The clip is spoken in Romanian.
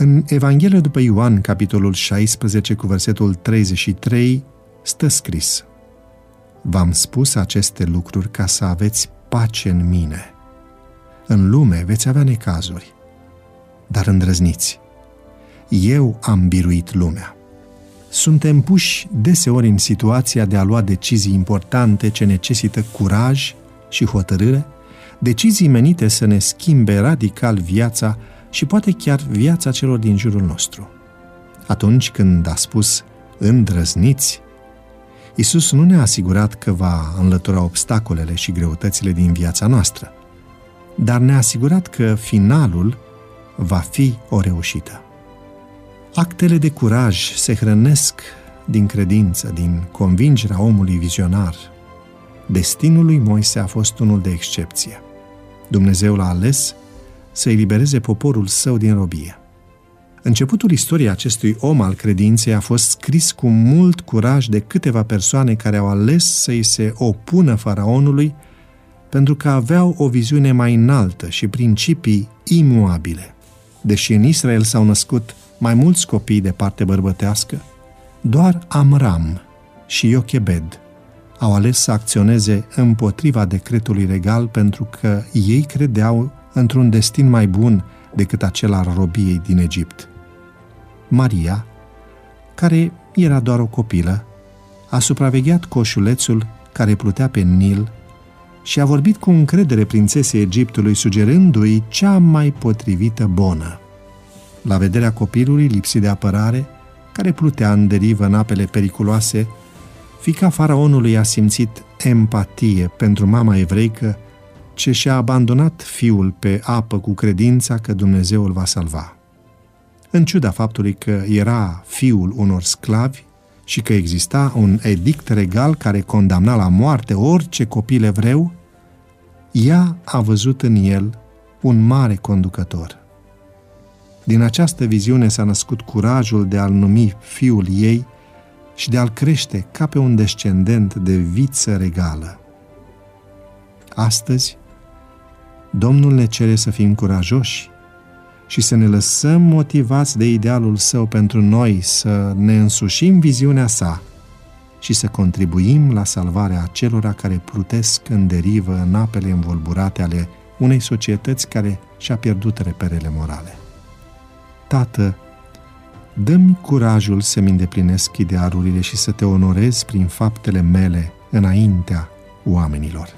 În Evanghelia după Ioan, capitolul 16, cu versetul 33, stă scris V-am spus aceste lucruri ca să aveți pace în mine. În lume veți avea necazuri, dar îndrăzniți. Eu am biruit lumea. Suntem puși deseori în situația de a lua decizii importante ce necesită curaj și hotărâre, decizii menite să ne schimbe radical viața și poate chiar viața celor din jurul nostru. Atunci când a spus îndrăzniți, Isus nu ne-a asigurat că va înlătura obstacolele și greutățile din viața noastră, dar ne-a asigurat că finalul va fi o reușită. Actele de curaj se hrănesc din credință, din convingerea omului vizionar. Destinul lui Moise a fost unul de excepție. Dumnezeu l-a ales să elibereze poporul său din robie. Începutul istoriei acestui om al credinței a fost scris cu mult curaj de câteva persoane care au ales să-i se opună faraonului pentru că aveau o viziune mai înaltă și principii imuabile. Deși în Israel s-au născut mai mulți copii de parte bărbătească, doar Amram și Iochebed au ales să acționeze împotriva decretului regal pentru că ei credeau într-un destin mai bun decât acela al robiei din Egipt. Maria, care era doar o copilă, a supravegheat coșulețul care plutea pe Nil și a vorbit cu încredere prințesei Egiptului, sugerându-i cea mai potrivită bonă. La vederea copilului lipsit de apărare, care plutea în derivă în apele periculoase, fica faraonului a simțit empatie pentru mama evreică ce și-a abandonat fiul pe apă cu credința că Dumnezeu îl va salva. În ciuda faptului că era fiul unor sclavi și că exista un edict regal care condamna la moarte orice copil evreu, ea a văzut în el un mare conducător. Din această viziune s-a născut curajul de a-l numi fiul ei și de a-l crește ca pe un descendent de viță regală. Astăzi, Domnul ne cere să fim curajoși și să ne lăsăm motivați de idealul său pentru noi, să ne însușim viziunea sa și să contribuim la salvarea acelora care plutesc în derivă în apele învolburate ale unei societăți care și-a pierdut reperele morale. Tată, dă-mi curajul să-mi îndeplinesc idealurile și să te onorez prin faptele mele înaintea oamenilor.